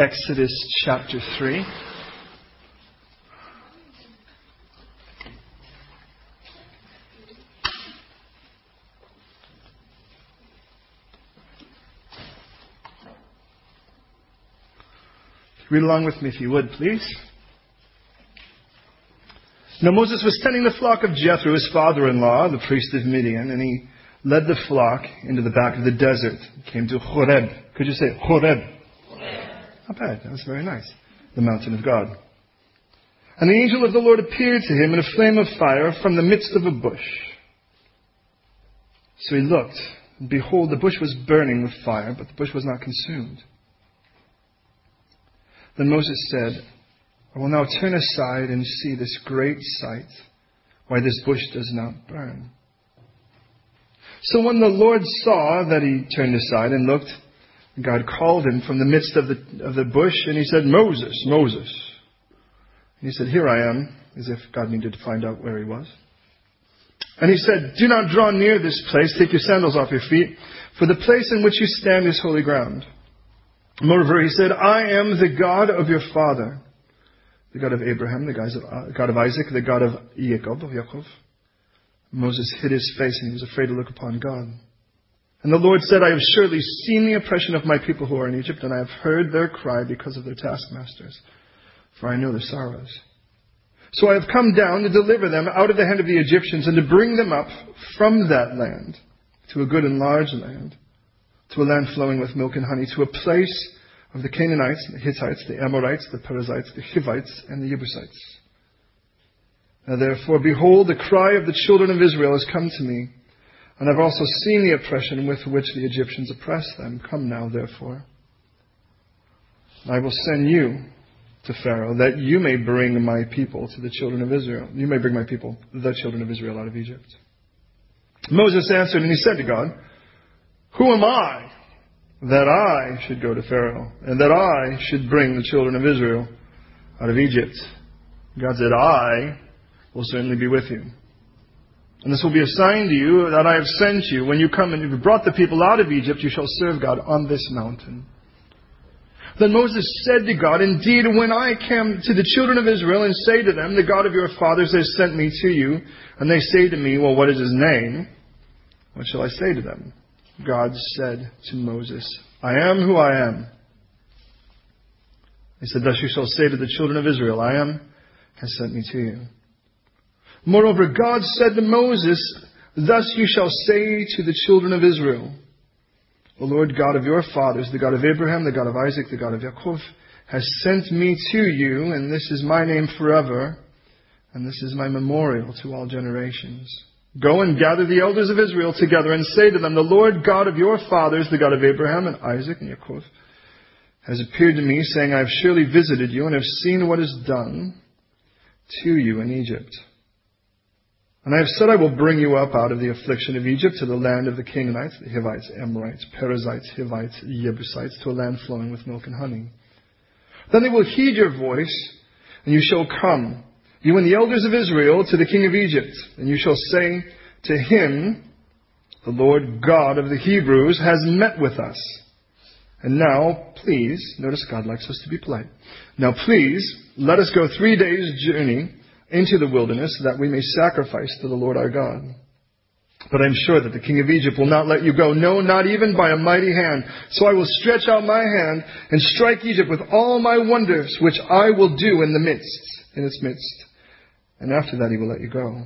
Exodus chapter 3. Read along with me if you would, please. Now Moses was tending the flock of Jethro, his father-in-law, the priest of Midian, and he led the flock into the back of the desert. Came to Horeb. Could you say Horeb? Not bad. That was very nice. The mountain of God. And the angel of the Lord appeared to him in a flame of fire from the midst of a bush. So he looked, and behold, the bush was burning with fire, but the bush was not consumed. Then Moses said, I will now turn aside and see this great sight, why this bush does not burn. So when the Lord saw that he turned aside and looked, God called him from the midst of the, of the bush, and he said, Moses, Moses. And he said, Here I am, as if God needed to find out where he was. And he said, Do not draw near this place, take your sandals off your feet, for the place in which you stand is holy ground. Moreover, he said, I am the God of your father, the God of Abraham, the God of Isaac, the God of Jacob, of Yaakov. Moses hid his face and he was afraid to look upon God. And the Lord said, I have surely seen the oppression of my people who are in Egypt, and I have heard their cry because of their taskmasters, for I know their sorrows. So I have come down to deliver them out of the hand of the Egyptians and to bring them up from that land to a good and large land to a land flowing with milk and honey, to a place of the Canaanites, the Hittites, the Amorites, the Perizzites, the Hivites, and the Jebusites. Now therefore, behold, the cry of the children of Israel has come to me, and I've also seen the oppression with which the Egyptians oppress them. Come now, therefore. I will send you to Pharaoh, that you may bring my people to the children of Israel. You may bring my people, the children of Israel, out of Egypt. Moses answered, and he said to God, who am I that I should go to Pharaoh and that I should bring the children of Israel out of Egypt? God said, I will certainly be with you. And this will be a sign to you that I have sent you. When you come and you've brought the people out of Egypt, you shall serve God on this mountain. Then Moses said to God, Indeed, when I come to the children of Israel and say to them, The God of your fathers has sent me to you, and they say to me, Well, what is his name? What shall I say to them? God said to Moses, I am who I am. He said, Thus you shall say to the children of Israel, I am has sent me to you. Moreover, God said to Moses, Thus you shall say to the children of Israel, The Lord God of your fathers, the God of Abraham, the God of Isaac, the God of Yaakov, has sent me to you, and this is my name forever, and this is my memorial to all generations. Go and gather the elders of Israel together and say to them, The Lord God of your fathers, the God of Abraham and Isaac and Yaakov, has appeared to me, saying, I have surely visited you and have seen what is done to you in Egypt. And I have said I will bring you up out of the affliction of Egypt to the land of the Canaanites, the Hivites, Amorites, Perizzites, Hivites, Jebusites, to a land flowing with milk and honey. Then they will heed your voice, and you shall come you and the elders of Israel to the king of Egypt, and you shall say to him, The Lord God of the Hebrews has met with us. And now, please, notice God likes us to be polite. Now, please, let us go three days' journey into the wilderness that we may sacrifice to the Lord our God. But I'm sure that the king of Egypt will not let you go, no, not even by a mighty hand. So I will stretch out my hand and strike Egypt with all my wonders, which I will do in the midst, in its midst and after that he will let you go.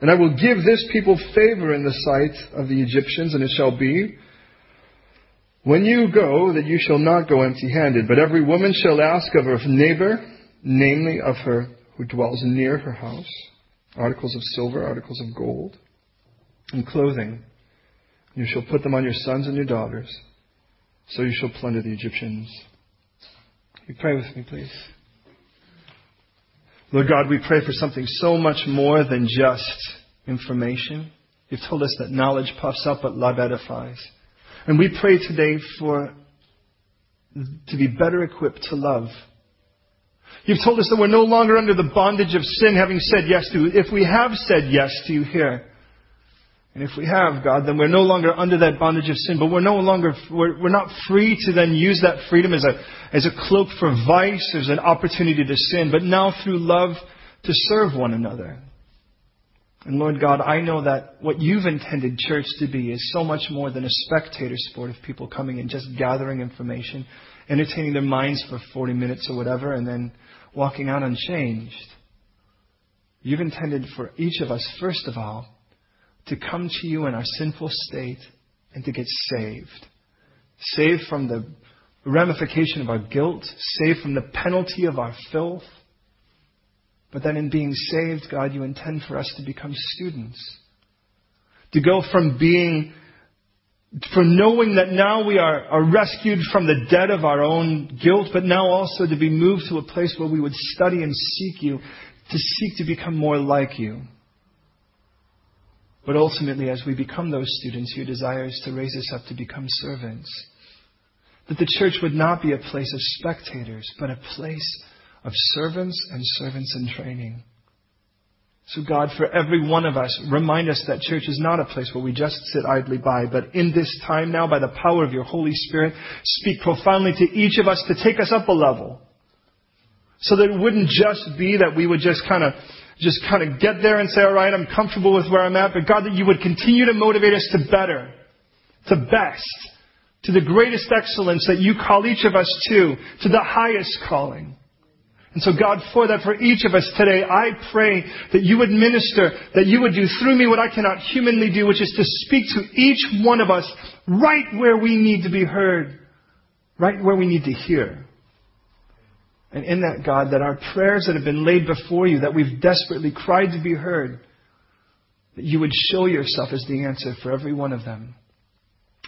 And I will give this people favor in the sight of the Egyptians, and it shall be, when you go, that you shall not go empty handed, but every woman shall ask of her neighbor, namely of her who dwells near her house, articles of silver, articles of gold, and clothing. You shall put them on your sons and your daughters, so you shall plunder the Egyptians. You pray with me, please. Lord God, we pray for something so much more than just information. You've told us that knowledge puffs up, but love edifies. And we pray today for to be better equipped to love. You've told us that we're no longer under the bondage of sin, having said yes to you. If we have said yes to you here, And if we have, God, then we're no longer under that bondage of sin, but we're no longer, we're, we're not free to then use that freedom as a, as a cloak for vice, as an opportunity to sin, but now through love to serve one another. And Lord God, I know that what you've intended church to be is so much more than a spectator sport of people coming and just gathering information, entertaining their minds for 40 minutes or whatever, and then walking out unchanged. You've intended for each of us, first of all, to come to you in our sinful state and to get saved. Saved from the ramification of our guilt, saved from the penalty of our filth. But then in being saved, God, you intend for us to become students. To go from being, from knowing that now we are, are rescued from the debt of our own guilt, but now also to be moved to a place where we would study and seek you, to seek to become more like you. But ultimately, as we become those students, your desire is to raise us up to become servants. That the church would not be a place of spectators, but a place of servants and servants in training. So God, for every one of us, remind us that church is not a place where we just sit idly by, but in this time now, by the power of your Holy Spirit, speak profoundly to each of us to take us up a level. So that it wouldn't just be that we would just kind of just kind of get there and say, all right, I'm comfortable with where I'm at, but God, that you would continue to motivate us to better, to best, to the greatest excellence that you call each of us to, to the highest calling. And so God, for that, for each of us today, I pray that you would minister, that you would do through me what I cannot humanly do, which is to speak to each one of us right where we need to be heard, right where we need to hear. And in that, God, that our prayers that have been laid before you, that we've desperately cried to be heard, that you would show yourself as the answer for every one of them.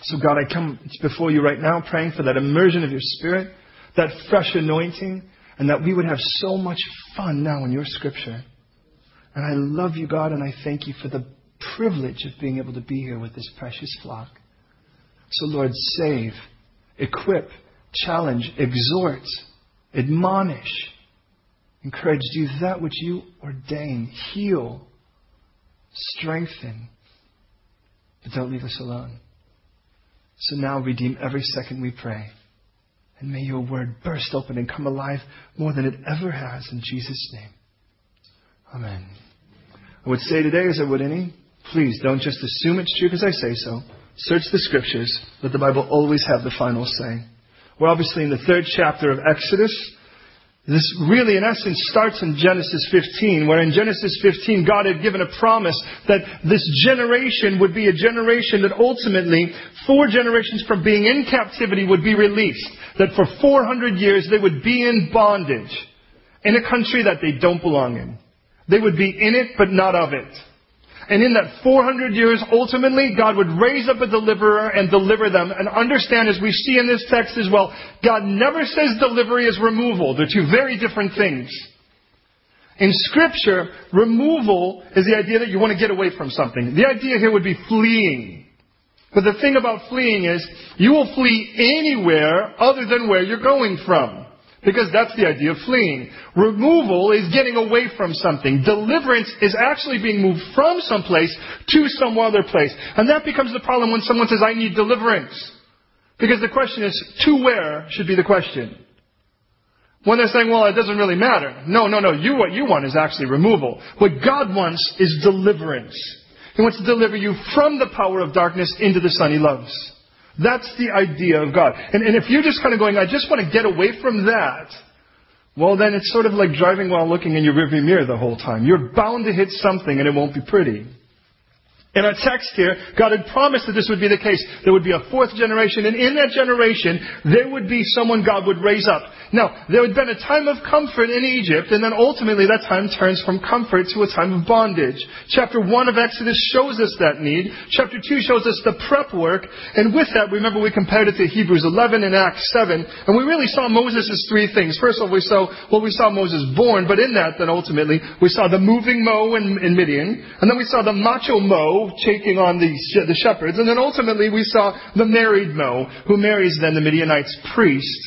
So God, I come before you right now praying for that immersion of your spirit, that fresh anointing, and that we would have so much fun now in your scripture. And I love you, God, and I thank you for the privilege of being able to be here with this precious flock. So Lord, save, equip, challenge, exhort, admonish, encourage, do that which you ordain, heal, strengthen, but don't leave us alone. So now redeem every second we pray. And may your word burst open and come alive more than it ever has in Jesus' name. Amen. I would say today, as I would any, please don't just assume it's true because I say so. Search the scriptures. Let the Bible always have the final say. We're obviously in the third chapter of Exodus. This really, in essence, starts in Genesis 15, where in Genesis 15, God had given a promise that this generation would be a generation that ultimately, four generations from being in captivity, would be released. That for 400 years they would be in bondage in a country that they don't belong in. They would be in it, but not of it. And in that 400 years, ultimately, God would raise up a deliverer and deliver them. And understand, as we see in this text as well, God never says delivery is removal. They're two very different things. In Scripture, removal is the idea that you want to get away from something. The idea here would be fleeing. But the thing about fleeing is, you will flee anywhere other than where you're going from. Because that's the idea of fleeing. Removal is getting away from something. Deliverance is actually being moved from some place to some other place. And that becomes the problem when someone says, I need deliverance. Because the question is, to where should be the question. When they're saying, well, it doesn't really matter. No, no, no. You, what you want is actually removal. What God wants is deliverance. He wants to deliver you from the power of darkness into the Son He loves. That's the idea of God. And, and if you're just kind of going, I just want to get away from that, well, then it's sort of like driving while looking in your rearview mirror the whole time. You're bound to hit something and it won't be pretty. In our text here, God had promised that this would be the case. There would be a fourth generation, and in that generation, there would be someone God would raise up. Now, there had been a time of comfort in Egypt, and then ultimately that time turns from comfort to a time of bondage. Chapter 1 of Exodus shows us that need. Chapter 2 shows us the prep work, and with that, remember we compared it to Hebrews 11 and Acts 7, and we really saw Moses three things. First of all, we saw, well, we saw Moses born, but in that, then ultimately, we saw the moving Mo in, in Midian, and then we saw the macho Mo taking on the, the shepherds. And then ultimately we saw the married Mo, who marries then the Midianite's priest,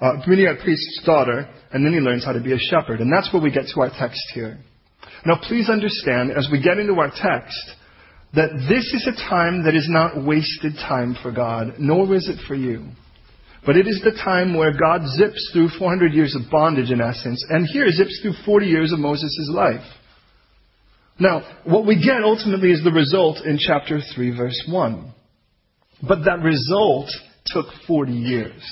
uh, Midianite priest's daughter, and then he learns how to be a shepherd. And that's where we get to our text here. Now please understand, as we get into our text, that this is a time that is not wasted time for God, nor is it for you. But it is the time where God zips through 400 years of bondage, in essence, and here zips through 40 years of Moses' life. Now, what we get ultimately is the result in chapter 3, verse 1. But that result took 40 years.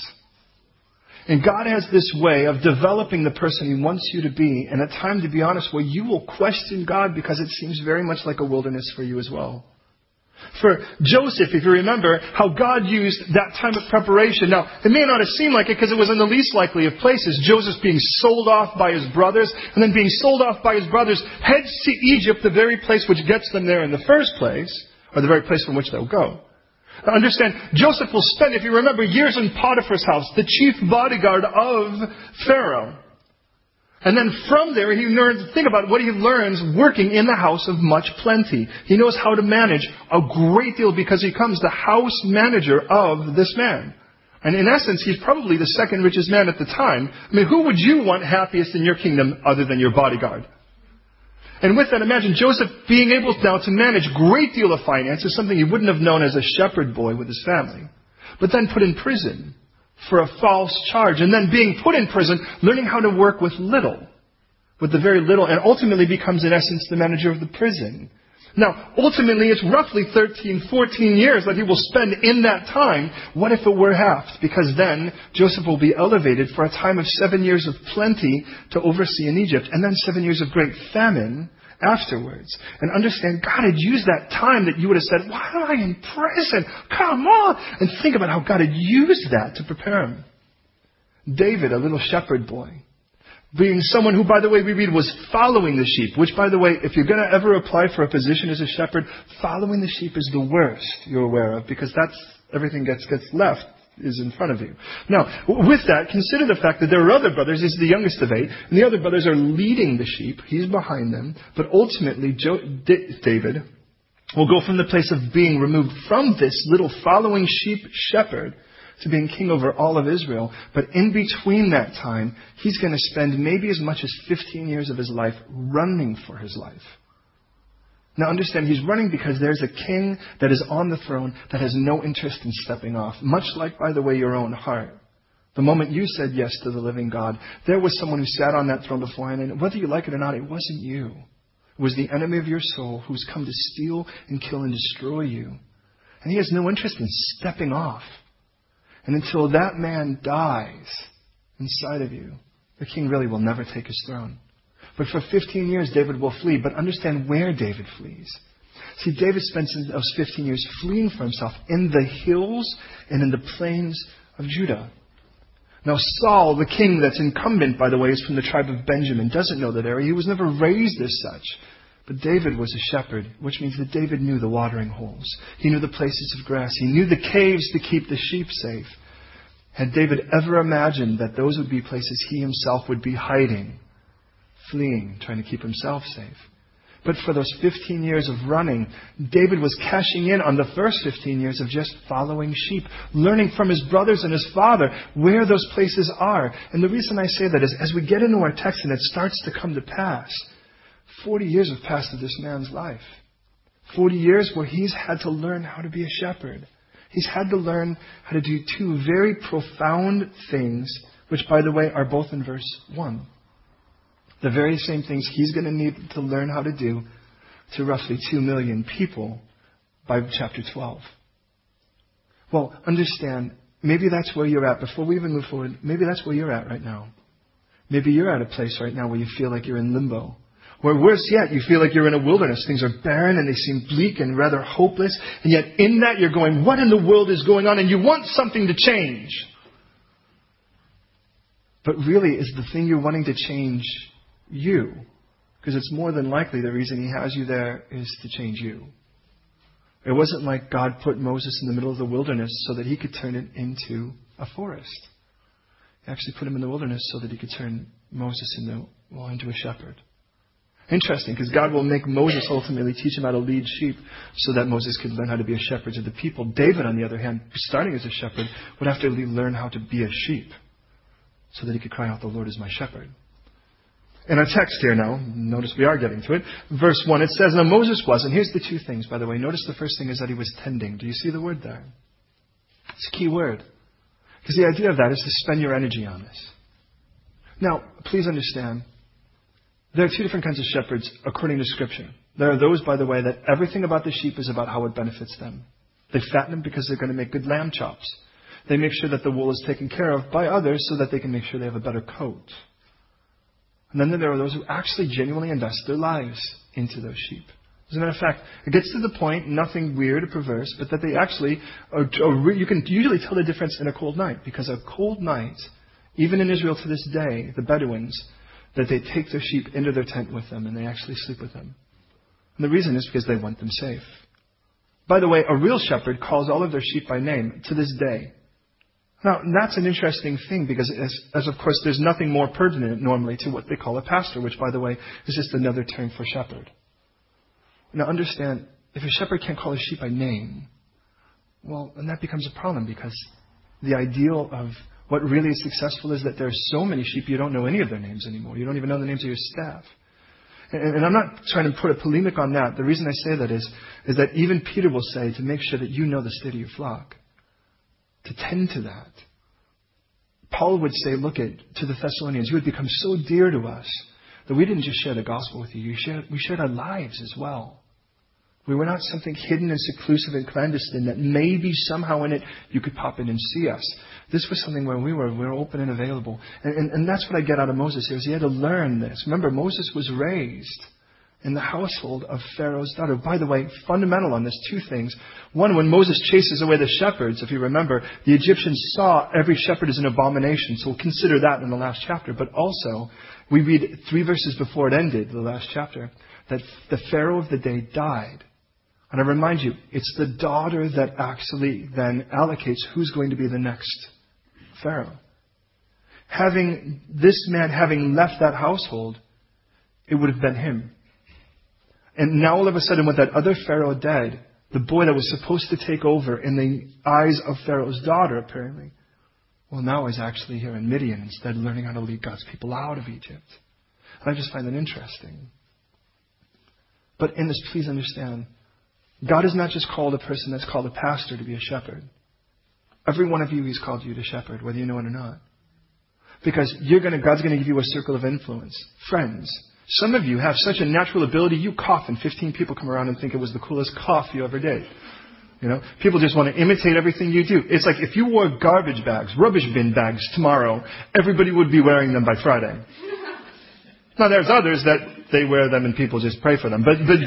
And God has this way of developing the person He wants you to be, and a time, to be honest, where you will question God because it seems very much like a wilderness for you as well. For Joseph, if you remember, how God used that time of preparation. Now, it may not have seemed like it because it was in the least likely of places. Joseph being sold off by his brothers, and then being sold off by his brothers, heads to Egypt, the very place which gets them there in the first place, or the very place from which they'll go. Now understand, Joseph will spend, if you remember, years in Potiphar's house, the chief bodyguard of Pharaoh. And then from there, he learns, think about what he learns working in the house of much plenty. He knows how to manage a great deal because he becomes the house manager of this man. And in essence, he's probably the second richest man at the time. I mean, who would you want happiest in your kingdom other than your bodyguard? And with that, imagine Joseph being able now to manage a great deal of finances, something he wouldn't have known as a shepherd boy with his family. But then put in prison for a false charge. And then being put in prison, learning how to work with little. With the very little, and ultimately becomes in essence the manager of the prison. Now, ultimately, it's roughly 13, 14 years that he will spend in that time. What if it were half? Because then Joseph will be elevated for a time of seven years of plenty to oversee in Egypt, and then seven years of great famine afterwards. And understand God had used that time that you would have said, Why am I in prison? Come on! And think about how God had used that to prepare him. David, a little shepherd boy, being someone who, by the way, we read was following the sheep, which, by the way, if you're going to ever apply for a position as a shepherd, following the sheep is the worst you're aware of because that's everything gets, gets left is in front of you. Now, with that, consider the fact that there are other brothers. He's the youngest of eight, and the other brothers are leading the sheep. He's behind them. But ultimately, David will go from the place of being removed from this little following sheep shepherd to being king over all of Israel. But in between that time, he's going to spend maybe as much as 15 years of his life running for his life. Now understand, he's running because there's a king that is on the throne that has no interest in stepping off. Much like, by the way, your own heart. The moment you said yes to the living God, there was someone who sat on that throne beforehand, and whether you like it or not, it wasn't you. It was the enemy of your soul who's come to steal and kill and destroy you. And he has no interest in stepping off. And until that man dies inside of you, the king really will never take his throne. But for 15 years, David will flee. But understand where David flees. See, David spends those 15 years fleeing for himself in the hills and in the plains of Judah. Now, Saul, the king that's incumbent, by the way, is from the tribe of Benjamin, doesn't know that area. He was never raised as such. But David was a shepherd, which means that David knew the watering holes. He knew the places of grass. He knew the caves to keep the sheep safe. Had David ever imagined that those would be places he himself would be hiding, fleeing, trying to keep himself safe? But for those 15 years of running, David was cashing in on the first 15 years of just following sheep, learning from his brothers and his father where those places are. And the reason I say that is as we get into our text and it starts to come to pass, 40 years have passed of this man's life. 40 years where he's had to learn how to be a shepherd. He's had to learn how to do two very profound things, which, by the way, are both in verse 1. The very same things he's going to need to learn how to do to roughly 2 million people by chapter 12. Well, understand, maybe that's where you're at. Before we even move forward, maybe that's where you're at right now. Maybe you're at a place right now where you feel like you're in limbo. Where worse yet, you feel like you're in a wilderness. Things are barren and they seem bleak and rather hopeless. And yet in that you're going, what in the world is going on? And you want something to change. But really, is the thing you're wanting to change you? Because it's more than likely the reason he has you there is to change you. It wasn't like God put Moses in the middle of the wilderness so that he could turn it into a forest. He actually put him in the wilderness so that he could turn Moses into, well, into a shepherd. Interesting, because God will make Moses ultimately teach him how to lead sheep so that Moses could learn how to be a shepherd to the people. David, on the other hand, starting as a shepherd, would have to learn how to be a sheep so that he could cry out, The Lord is my shepherd. In our text here now, notice we are getting to it. Verse 1, it says, Now Moses was, and here's the two things, by the way. Notice the first thing is that he was tending. Do you see the word there? It's a key word. Because the idea of that is to spend your energy on this. Now, please understand, there are two different kinds of shepherds according to Scripture. There are those, by the way, that everything about the sheep is about how it benefits them. They fatten them because they're going to make good lamb chops. They make sure that the wool is taken care of by others so that they can make sure they have a better coat. And then there are those who actually genuinely invest their lives into those sheep. As a matter of fact, it gets to the point, nothing weird or perverse, but that they actually, are, are, you can usually tell the difference in a cold night, because a cold night, even in Israel to this day, the Bedouins, that they take their sheep into their tent with them and they actually sleep with them. And the reason is because they want them safe. By the way, a real shepherd calls all of their sheep by name to this day. Now, that's an interesting thing because, as, as, of course, there's nothing more pertinent normally to what they call a pastor, which, by the way, is just another term for shepherd. Now, understand, if a shepherd can't call his sheep by name, well, then that becomes a problem because the ideal of what really is successful is that there are so many sheep you don't know any of their names anymore. You don't even know the names of your staff. And, and I'm not trying to put a polemic on that. The reason I say that is, is that even Peter will say to make sure that you know the state of your flock, to tend to that. Paul would say, look at, to the Thessalonians, you had become so dear to us that we didn't just share the gospel with you, you shared, we shared our lives as well. We were not something hidden and seclusive and clandestine that maybe somehow in it you could pop in and see us. This was something where we were, we were open and available. And, and, and that's what I get out of Moses here, is he had to learn this. Remember, Moses was raised in the household of Pharaoh's daughter. By the way, fundamental on this, two things. One, when Moses chases away the shepherds, if you remember, the Egyptians saw every shepherd as an abomination, so we'll consider that in the last chapter. But also, we read three verses before it ended, the last chapter, that the Pharaoh of the day died. And I remind you, it's the daughter that actually then allocates who's going to be the next Pharaoh. Having, this man having left that household, it would have been him. And now all of a sudden with that other Pharaoh dead, the boy that was supposed to take over in the eyes of Pharaoh's daughter, apparently, well, now is actually here in Midian instead, learning how to lead God's people out of Egypt. And I just find that interesting. But in this, please understand, God has not just called a person that's called a pastor to be a shepherd. Every one of you, He's called you to shepherd, whether you know it or not. Because you're gonna, God's gonna give you a circle of influence. Friends. Some of you have such a natural ability, you cough and 15 people come around and think it was the coolest cough you ever did. You know, people just want to imitate everything you do. It's like if you wore garbage bags, rubbish bin bags tomorrow, everybody would be wearing them by Friday. Now there's others that they wear them and people just pray for them. But, but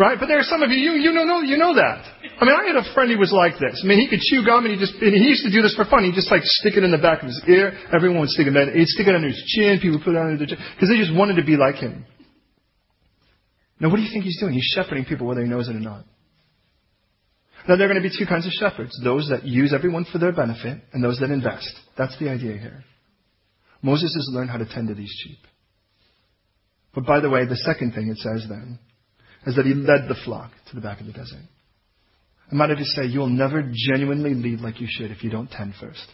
Right? But there are some of you, you, you know, you know that. I mean, I had a friend who was like this. I mean, he could chew gum and he just, and he used to do this for fun. He'd just like stick it in the back of his ear. Everyone would stick it in, he'd stick it under his chin. People would put it under their chin. Because they just wanted to be like him. Now, what do you think he's doing? He's shepherding people whether he knows it or not. Now, there are going to be two kinds of shepherds. Those that use everyone for their benefit and those that invest. That's the idea here. Moses has learned how to tend to these sheep. But by the way, the second thing it says then is that he led the flock to the back of the desert. I might just say, you'll never genuinely lead like you should if you don't tend first.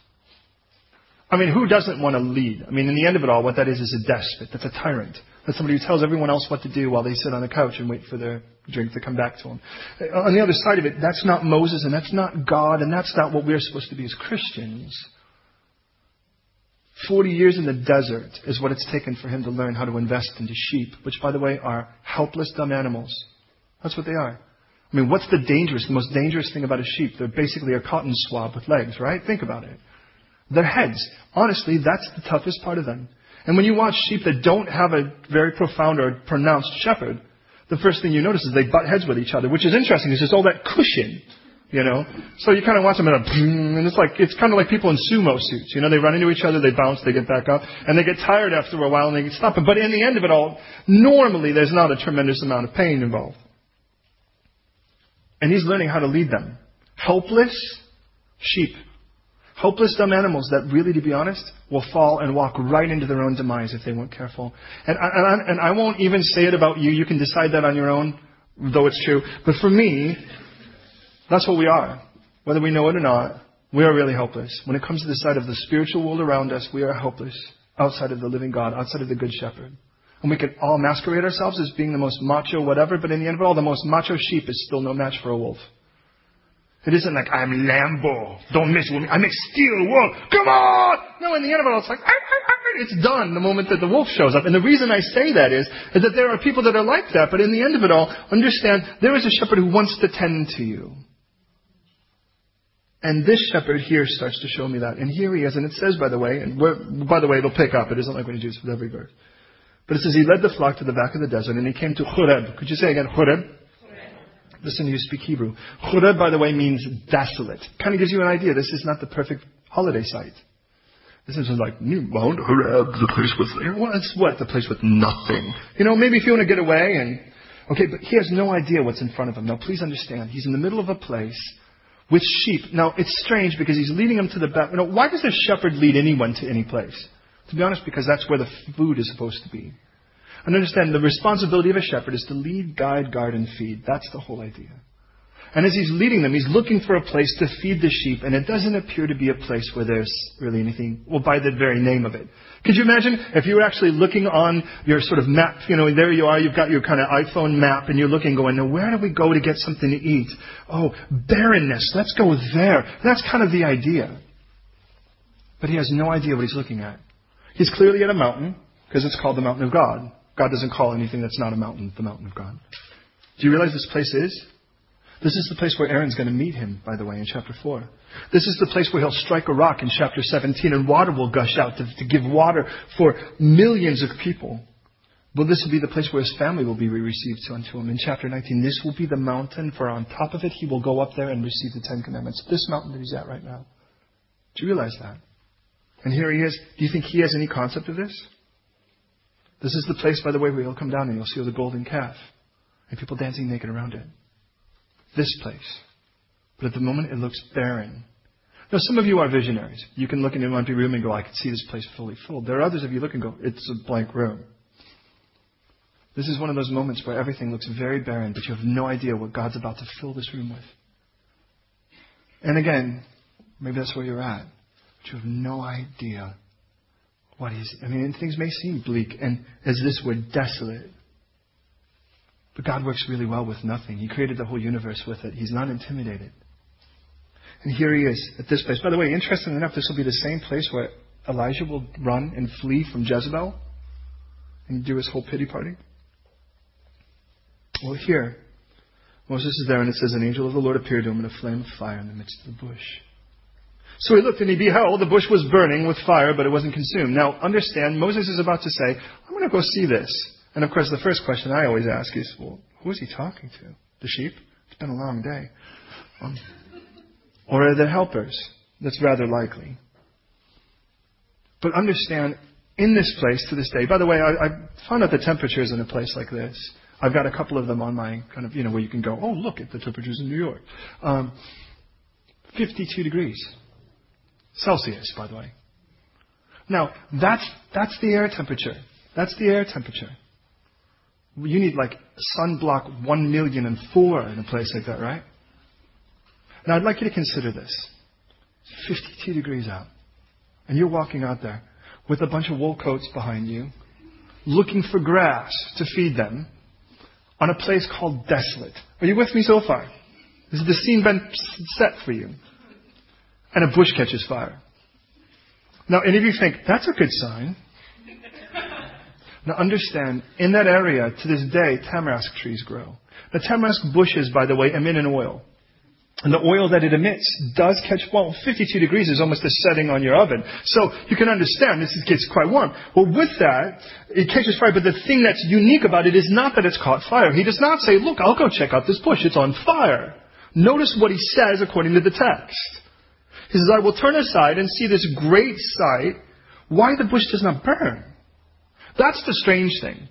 I mean, who doesn't want to lead? I mean, in the end of it all, what that is is a despot. That's a tyrant. That's somebody who tells everyone else what to do while they sit on the couch and wait for their drink to come back to them. Uh, on the other side of it, that's not Moses and that's not God and that's not what we're supposed to be as Christians. 40 years in the desert is what it's taken for him to learn how to invest into sheep, which, by the way, are helpless, dumb animals. That's what they are. I mean, what's the dangerous, the most dangerous thing about a sheep? They're basically a cotton swab with legs, right? Think about it. Their heads. Honestly, that's the toughest part of them. And when you watch sheep that don't have a very profound or pronounced shepherd, the first thing you notice is they butt heads with each other, which is interesting. It's just all that cushion you know? So you kind of watch them and, and it's like, it's kind of like people in sumo suits. You know, they run into each other, they bounce, they get back up, and they get tired after a while and they get stopping. But in the end of it all, normally there's not a tremendous amount of pain involved. And he's learning how to lead them. Helpless sheep. Helpless dumb animals that really, to be honest, will fall and walk right into their own demise if they weren't careful. And I, and I, and I won't even say it about you. You can decide that on your own, though it's true. But for me, that's what we are. Whether we know it or not, we are really helpless. When it comes to the side of the spiritual world around us, we are helpless outside of the living God, outside of the Good Shepherd. And we could all masquerade ourselves as being the most macho whatever, but in the end of it all, the most macho sheep is still no match for a wolf. It isn't like, I'm Lambo. Don't mess with me. I'm steel wolf. Come on! No, in the end of it all, it's like, it's done the moment that the wolf shows up. And the reason I say that is, is that there are people that are like that, but in the end of it all, understand, there is a shepherd who wants to tend to you. And this shepherd here starts to show me that. And here he is, and it says, by the way, and by the way, it'll pick up. It isn't like when you do this with every verse. But it says he led the flock to the back of the desert, and he came to Horeb. Could you say again, Horeb? Listen, you speak Hebrew. Horeb, by the way, means desolate. Kind of gives you an idea. This is not the perfect holiday site. This is like New Mount Horeb, the place with well, it's what the place with nothing. You know, maybe if you want to get away and okay, but he has no idea what's in front of him. Now, please understand, he's in the middle of a place with sheep. Now, it's strange because he's leading them to the back. You know, why does a shepherd lead anyone to any place? To be honest, because that's where the food is supposed to be. And understand, the responsibility of a shepherd is to lead, guide, guard, and feed. That's the whole idea. And as he's leading them, he's looking for a place to feed the sheep, and it doesn't appear to be a place where there's really anything, well, by the very name of it. Could you imagine if you were actually looking on your sort of map, you know, there you are, you've got your kind of iPhone map, and you're looking, going, now where do we go to get something to eat? Oh, barrenness, let's go there. That's kind of the idea. But he has no idea what he's looking at. He's clearly at a mountain, because it's called the mountain of God. God doesn't call anything that's not a mountain the mountain of God. Do you realize this place is? This is the place where Aaron's going to meet him, by the way, in chapter 4. This is the place where he'll strike a rock in chapter 17 and water will gush out to, to give water for millions of people. Well, this will be the place where his family will be received unto him. In chapter 19, this will be the mountain, for on top of it he will go up there and receive the Ten Commandments. This mountain that he's at right now. Do you realize that? And here he is. Do you think he has any concept of this? This is the place, by the way, where you'll come down and you'll see the golden calf and people dancing naked around it. This place. But at the moment, it looks barren. Now, some of you are visionaries. You can look into an empty room and go, I can see this place fully filled. There are others of you look and go, it's a blank room. This is one of those moments where everything looks very barren, but you have no idea what God's about to fill this room with. And again, maybe that's where you're at, you have no idea what he's, I mean, things may seem bleak and as this were desolate. But God works really well with nothing. He created the whole universe with it. He's not intimidated. And here he is at this place. By the way, interestingly enough, this will be the same place where Elijah will run and flee from Jezebel and do his whole pity party. Well, here, Moses is there and it says, An angel of the Lord appeared to him in a flame of fire in the midst of the bush. So he looked and he beheld the bush was burning with fire, but it wasn't consumed. Now, understand, Moses is about to say, I'm going to go see this. And of course, the first question I always ask is, well, who is he talking to? The sheep? It's been a long day. Um, or are the helpers? That's rather likely. But understand, in this place to this day, by the way, I, I found out the temperatures in a place like this. I've got a couple of them on my kind of, you know, where you can go, oh, look at the temperatures in New York. Um, 52 degrees. Celsius, by the way. Now, that's, that's the air temperature. That's the air temperature. You need like sunblock 1 million and 4 in a place like that, right? Now, I'd like you to consider this. 52 degrees out. And you're walking out there with a bunch of wool coats behind you, looking for grass to feed them on a place called Desolate. Are you with me so far? Has the scene been set for you? And a bush catches fire. Now, any of you think, that's a good sign. Now understand, in that area, to this day, tamarisk trees grow. The tamarisk bushes, by the way, emit an oil. And the oil that it emits does catch, well, 52 degrees is almost the setting on your oven. So you can understand this gets quite warm. Well, with that, it catches fire, but the thing that's unique about it is not that it's caught fire. He does not say, look, I'll go check out this bush. It's on fire. Notice what he says according to the text. He says, I will turn aside and see this great sight, why the bush does not burn. That's the strange thing.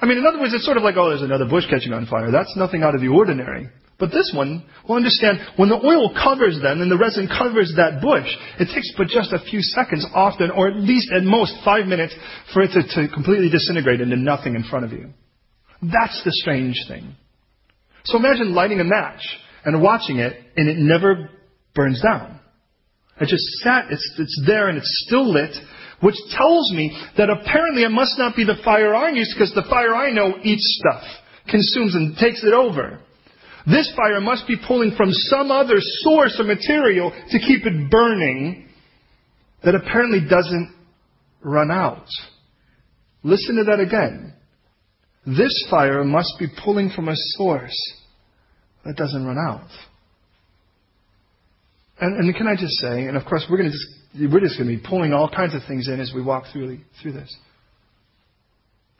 I mean, in other words, it's sort of like, oh, there's another bush catching on fire. That's nothing out of the ordinary. But this one, we'll understand, when the oil covers them and the resin covers that bush, it takes but just a few seconds often, or at least at most five minutes, for it to, to completely disintegrate into nothing in front of you. That's the strange thing. So imagine lighting a match and watching it, and it never burns down. It just sat, it's, it's there and it's still lit, which tells me that apparently it must not be the fire I'm used because the fire I know eats stuff, consumes and takes it over. This fire must be pulling from some other source or material to keep it burning that apparently doesn't run out. Listen to that again. This fire must be pulling from a source that doesn't run out. And, and can I just say, and of course we're going to just, we're just going to be pulling all kinds of things in as we walk through, through this.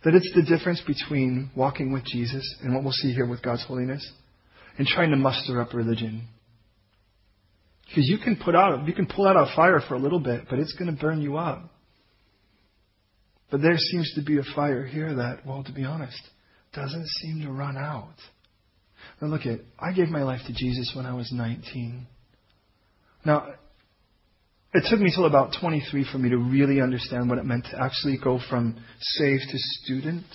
That it's the difference between walking with Jesus and what we'll see here with God's holiness and trying to muster up religion. Because you can put out, you can pull out a fire for a little bit, but it's going to burn you up. But there seems to be a fire here that, well, to be honest, doesn't seem to run out. Now look at, I gave my life to Jesus when I was 19. Now, it took me till about 23 for me to really understand what it meant to actually go from saved to student.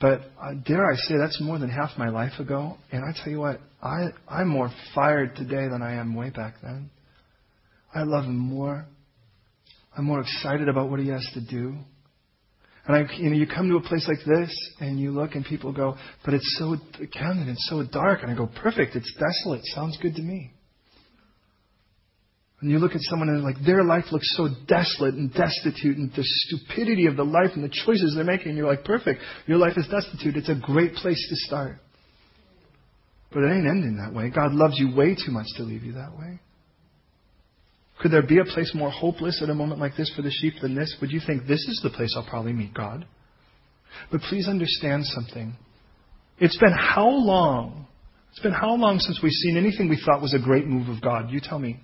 But uh, dare I say, that's more than half my life ago. And I tell you what, I, I'm more fired today than I am way back then. I love him more. I'm more excited about what he has to do. And I, you know, you come to a place like this and you look and people go, but it's so, Camden, it's so dark. And I go, perfect. It's desolate. Sounds good to me. And you look at someone and like their life looks so desolate and destitute and the stupidity of the life and the choices they're making. And you're like, perfect. Your life is destitute. It's a great place to start. But it ain't ending that way. God loves you way too much to leave you that way. Could there be a place more hopeless at a moment like this for the sheep than this? Would you think this is the place I'll probably meet God? But please understand something. It's been how long? It's been how long since we've seen anything we thought was a great move of God? You tell me.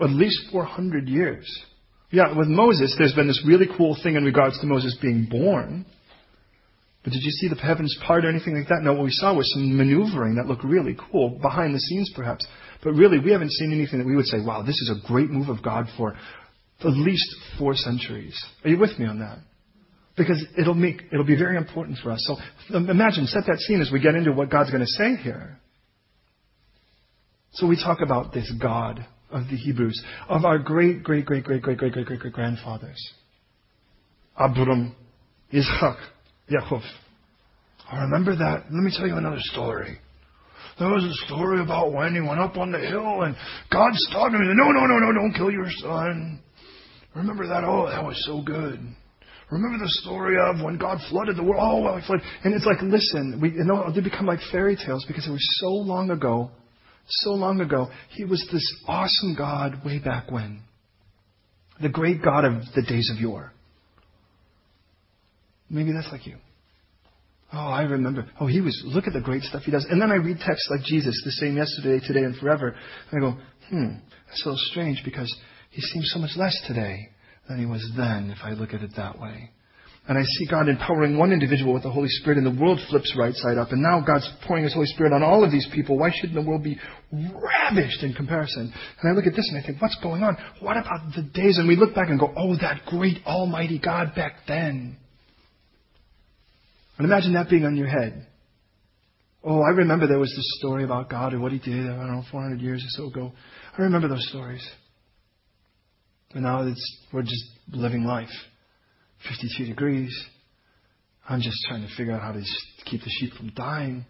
At least 400 years. Yeah, with Moses, there's been this really cool thing in regards to Moses being born. But did you see the heavens part or anything like that? No, what we saw was some maneuvering that looked really cool, behind the scenes perhaps. But really, we haven't seen anything that we would say, wow, this is a great move of God for at least four centuries. Are you with me on that? Because it'll make, it'll be very important for us. So imagine, set that scene as we get into what God's going to say here. So we talk about this God of the Hebrews, of our great, great, great, great, great, great, great, great, great grandfathers. Abram, Isaac, Yaakov. I remember that. Let me tell you another story. There was a story about when he went up on the hill and God stopped him and said, No, no, no, no, don't kill your son. Remember that? Oh, that was so good. Remember the story of when God flooded the world? Oh, well, he flooded. And it's like, listen, we, you know, they become like fairy tales because it was so long ago, so long ago. He was this awesome God way back when. The great God of the days of yore. Maybe that's like you. Oh, I remember. Oh, he was, look at the great stuff he does. And then I read texts like Jesus, the same yesterday, today, and forever. And I go, hmm, that's a little strange because he seems so much less today than he was then, if I look at it that way. And I see God empowering one individual with the Holy Spirit, and the world flips right side up. And now God's pouring His Holy Spirit on all of these people. Why shouldn't the world be ravished in comparison? And I look at this and I think, what's going on? What about the days? And we look back and go, oh, that great Almighty God back then. And imagine that being on your head. Oh, I remember there was this story about God and what He did, I don't know, 400 years or so ago. I remember those stories. And now it's, we're just living life. 52 degrees. I'm just trying to figure out how to keep the sheep from dying.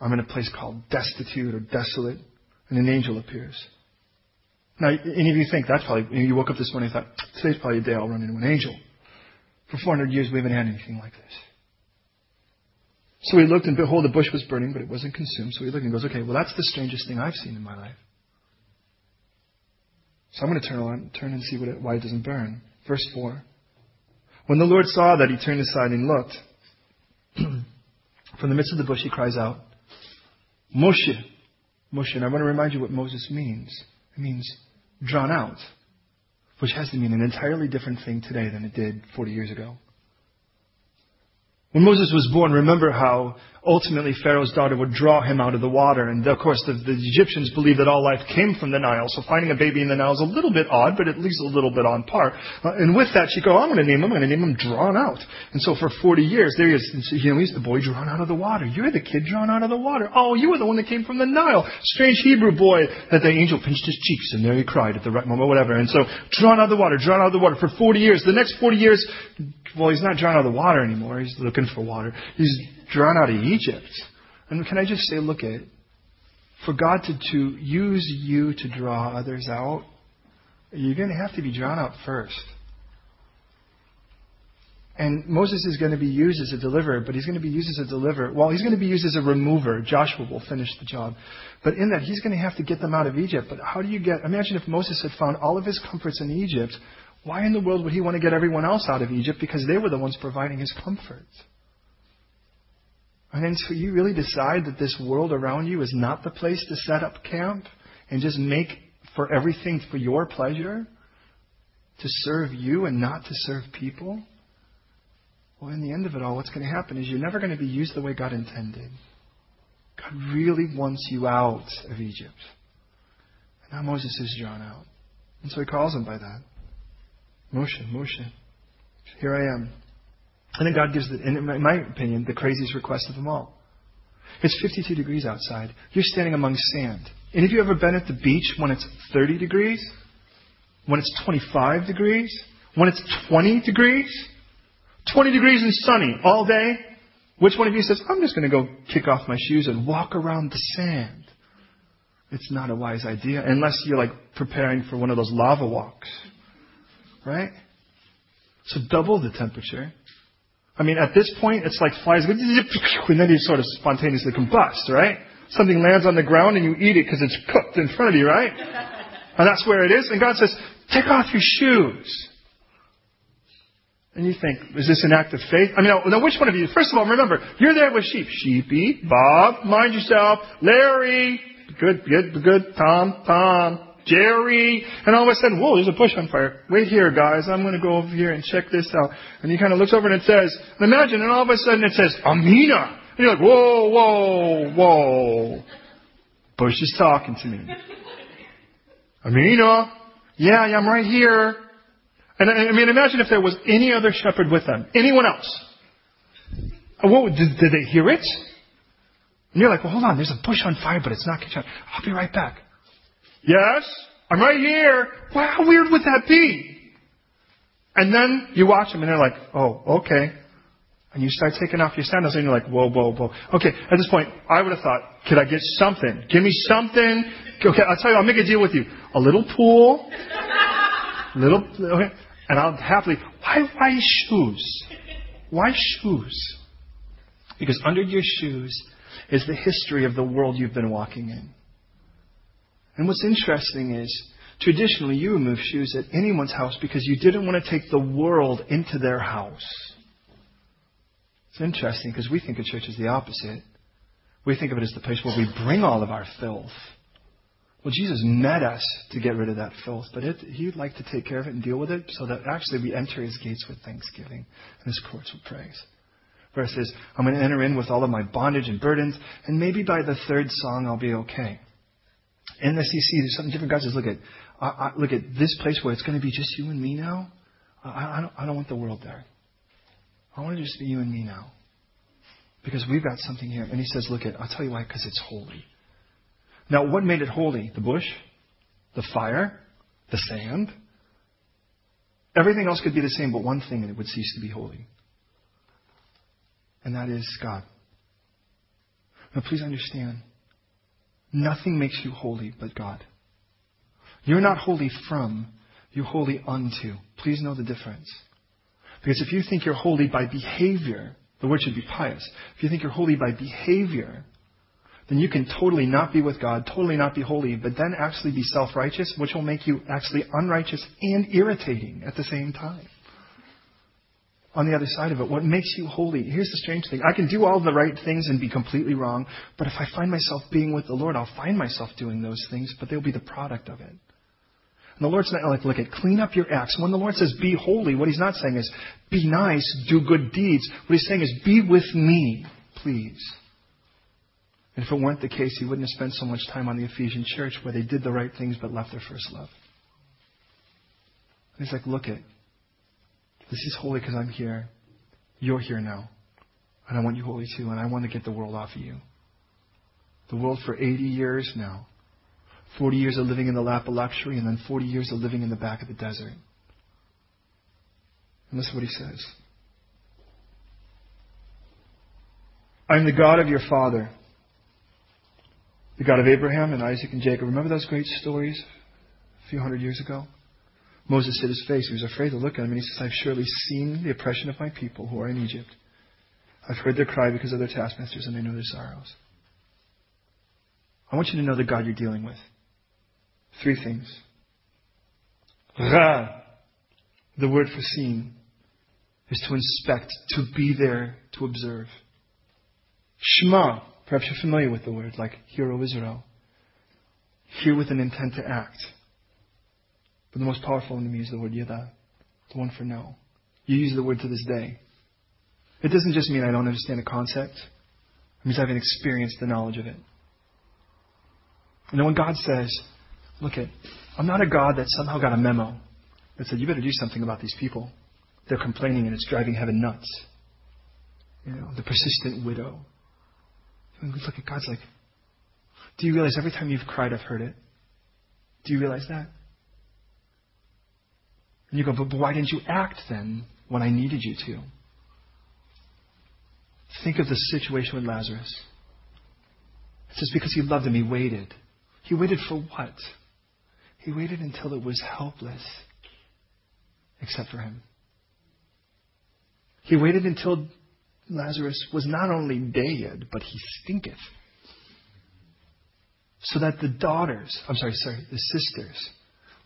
I'm in a place called destitute or desolate, and an angel appears. Now, any of you think that's probably, you woke up this morning and thought, today's probably a day I'll run into an angel. For 400 years, we haven't had anything like this. So he looked, and behold, the bush was burning, but it wasn't consumed. So he looked and goes, okay, well, that's the strangest thing I've seen in my life. So I'm going to turn on, turn and see it, why it doesn't burn. Verse 4. When the Lord saw that, he turned aside and looked. From the midst of the bush, he cries out, Moshe. Moshe. And I want to remind you what Moses means. It means drawn out, which has to mean an entirely different thing today than it did 40 years ago. When Moses was born, remember how ultimately Pharaoh's daughter would draw him out of the water. And of course, the, the, Egyptians believed that all life came from the Nile. So finding a baby in the Nile is a little bit odd, but at least a little bit on par. Uh, and with that, she'd go, I'm going to name him, I'm going to name him Drawn Out. And so for 40 years, there he is. You know, he's the boy drawn out of the water. You're the kid drawn out of the water. Oh, you were the one that came from the Nile. Strange Hebrew boy that the angel pinched his cheeks and there he cried at the right moment, whatever. And so drawn out of the water, drawn out of the water for 40 years. The next 40 years, well, he's not drawn out of the water anymore. He's looking for water. He's drawn out of Egypt. And can I just say, look at for God to, to use you to draw others out, you're going to have to be drawn out first. And Moses is going to be used as a deliverer, but he's going to be used as a deliverer. Well, he's going to be used as a remover. Joshua will finish the job. But in that, he's going to have to get them out of Egypt. But how do you get, imagine if Moses had found all of his comforts in Egypt. Why in the world would he want to get everyone else out of Egypt? Because they were the ones providing his comfort. And so you really decide that this world around you is not the place to set up camp and just make for everything for your pleasure? To serve you and not to serve people? Well, in the end of it all, what's going to happen is you're never going to be used the way God intended. God really wants you out of Egypt. And now Moses is drawn out. And so he calls him by that. Moshe, Moshe, here I am. And then God gives, the, in my opinion, the craziest request of them all. It's 52 degrees outside. You're standing among sand. And have you ever been at the beach when it's 30 degrees? When it's 25 degrees? When it's 20 degrees? 20 degrees and sunny all day? Which one of you says, I'm just going to go kick off my shoes and walk around the sand? It's not a wise idea unless you're like preparing for one of those lava walks. Right? So double the temperature. I mean, at this point, it's like flies, and then you sort of spontaneously combust, right? Something lands on the ground and you eat it because it's cooked in front of you, right? And that's where it is. And God says, take off your shoes. And you think, is this an act of faith? I mean, now, which one of you? First of all, remember, you're there with sheep. Sheepy, Bob, mind yourself, Larry, good, good, good, Tom, Tom, Jerry, and all of a sudden, whoa, there's a bush on fire. Wait here, guys, I'm going to go over here and check this out. And he kind of looks over and it says, imagine, and all of a sudden it says, Amina. And you're like, whoa, whoa, whoa. Bush is talking to me. Amina. Yeah, yeah, I'm right here. And I mean, imagine if there was any other shepherd with them. Anyone else. Uh, what, did, did they hear it? And you're like, well, hold on, there's a bush on fire, but it's not catching on. I'll be right back. Yes, I'm right here. Wow, how weird would that be? And then you watch them and they're like, oh, okay. And you start taking off your sandals and you're like, whoa, whoa, whoa. Okay, at this point, I would have thought, could I get something? Give me something. Okay, I'll tell you, I'll make a deal with you. A little pool. little, okay. And I'll happily, why, why shoes? Why shoes? Because under your shoes is the history of the world you've been walking in. And what's interesting is, traditionally, you remove shoes at anyone's house because you didn't want to take the world into their house. It's interesting because we think of church as the opposite. We think of it as the place where we bring all of our filth. Well, Jesus met us to get rid of that filth, but it, he'd like to take care of it and deal with it so that actually we enter his gates with thanksgiving and his courts with praise. Versus, I'm going to enter in with all of my bondage and burdens, and maybe by the third song I'll be okay. In you see, there's something different. God says, look at, I, I, look at this place where it's going to be just you and me now. I, I, don't, I don't want the world there. I want to just be you and me now. Because we've got something here. And he says, look at, I'll tell you why, because it's holy. Now, what made it holy? The bush? The fire? The sand? Everything else could be the same, but one thing, and it would cease to be holy. And that is God. Now, please understand Nothing makes you holy but God. You're not holy from, you're holy unto. Please know the difference. Because if you think you're holy by behavior, the word should be pious. If you think you're holy by behavior, then you can totally not be with God, totally not be holy, but then actually be self-righteous, which will make you actually unrighteous and irritating at the same time on the other side of it. What makes you holy? Here's the strange thing. I can do all the right things and be completely wrong, but if I find myself being with the Lord, I'll find myself doing those things, but they'll be the product of it. And the Lord's not like, look at, clean up your acts. When the Lord says be holy, what He's not saying is be nice, do good deeds. What He's saying is be with me, please. And if it weren't the case, he wouldn't have spent so much time on the Ephesian church where they did the right things but left their first love. And he's like, look it. This is holy because I'm here. You're here now. And I want you holy too. And I want to get the world off of you. The world for 80 years now. 40 years of living in the lap of luxury and then 40 years of living in the back of the desert. And listen what he says. I'm the God of your father, the God of Abraham and Isaac and Jacob. Remember those great stories a few hundred years ago? Moses hid his face. He was afraid to look at him. And he says, I've surely seen the oppression of my people who are in Egypt. I've heard their cry because of their taskmasters, and I know their sorrows. I want you to know the God you're dealing with. Three things. Ra, the word for seeing, is to inspect, to be there, to observe. Shema, perhaps you're familiar with the word, like Hear, O Israel. Hear with an intent to act. But the most powerful in me is the word yada, the one for know. You use the word to this day. It doesn't just mean I don't understand a concept. It means I haven't experienced the knowledge of it. And when God says, look at, I'm not a God that somehow got a memo that said, you better do something about these people. They're complaining and it's driving heaven nuts. You know, the persistent widow. Look at God's like, do you realize every time you've cried, I've heard it? Do you realize that? And you go, but but why didn't you act then when I needed you to? Think of the situation with Lazarus. It says because he loved him, he waited. He waited for what? He waited until it was helpless, except for him. He waited until Lazarus was not only dead, but he stinketh. So that the daughters, I'm sorry, sorry, the sisters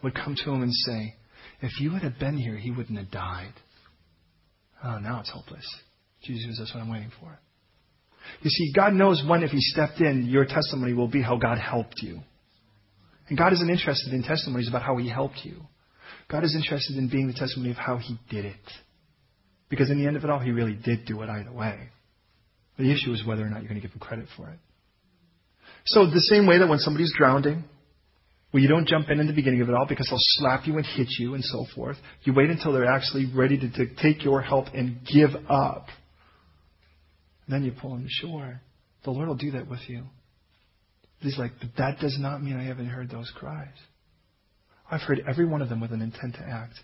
would come to him and say, if you would have been here, he wouldn't have died. Oh, now it's hopeless. Jesus, that's what I'm waiting for. You see, God knows when, if He stepped in, your testimony will be how God helped you. And God isn't interested in testimonies about how He helped you. God is interested in being the testimony of how He did it. Because in the end of it all, He really did do it either way. The issue is whether or not you're going to give Him credit for it. So the same way that when somebody's drowning, well, you don't jump in in the beginning of it all because they'll slap you and hit you and so forth. You wait until they're actually ready to, to take your help and give up. Then you pull them to shore. The Lord will do that with you. He's like, but that does not mean I haven't heard those cries. I've heard every one of them with an intent to act.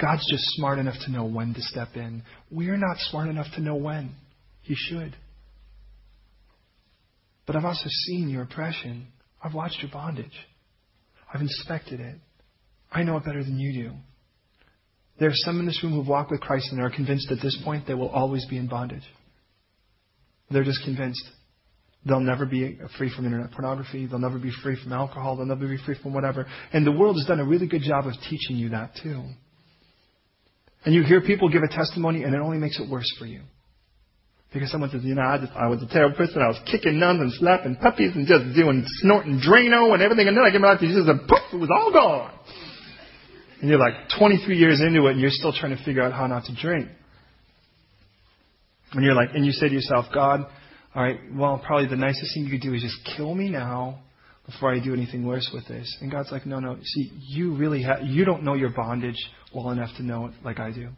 God's just smart enough to know when to step in. We're not smart enough to know when. He should. But I've also seen your oppression. I've watched your bondage. I've inspected it. I know it better than you do. There are some in this room who've walked with Christ and are convinced at this point they will always be in bondage. They're just convinced. They'll never be free from internet pornography. They'll never be free from alcohol. They'll never be free from whatever. And the world has done a really good job of teaching you that too. And you hear people give a testimony and it only makes it worse for you. Because someone says, you know, I, just, I was a terrible person. I was kicking nuns and slapping puppies and just doing snorting Drano and everything. And then I came out to Jesus and poof, it was all gone. And you're like 23 years into it and you're still trying to figure out how not to drink. And you're like, and you say to yourself, God, all right, well, probably the nicest thing you could do is just kill me now before I do anything worse with this. And God's like, no, no. See, you really have, you don't know your bondage well enough to know it like I do.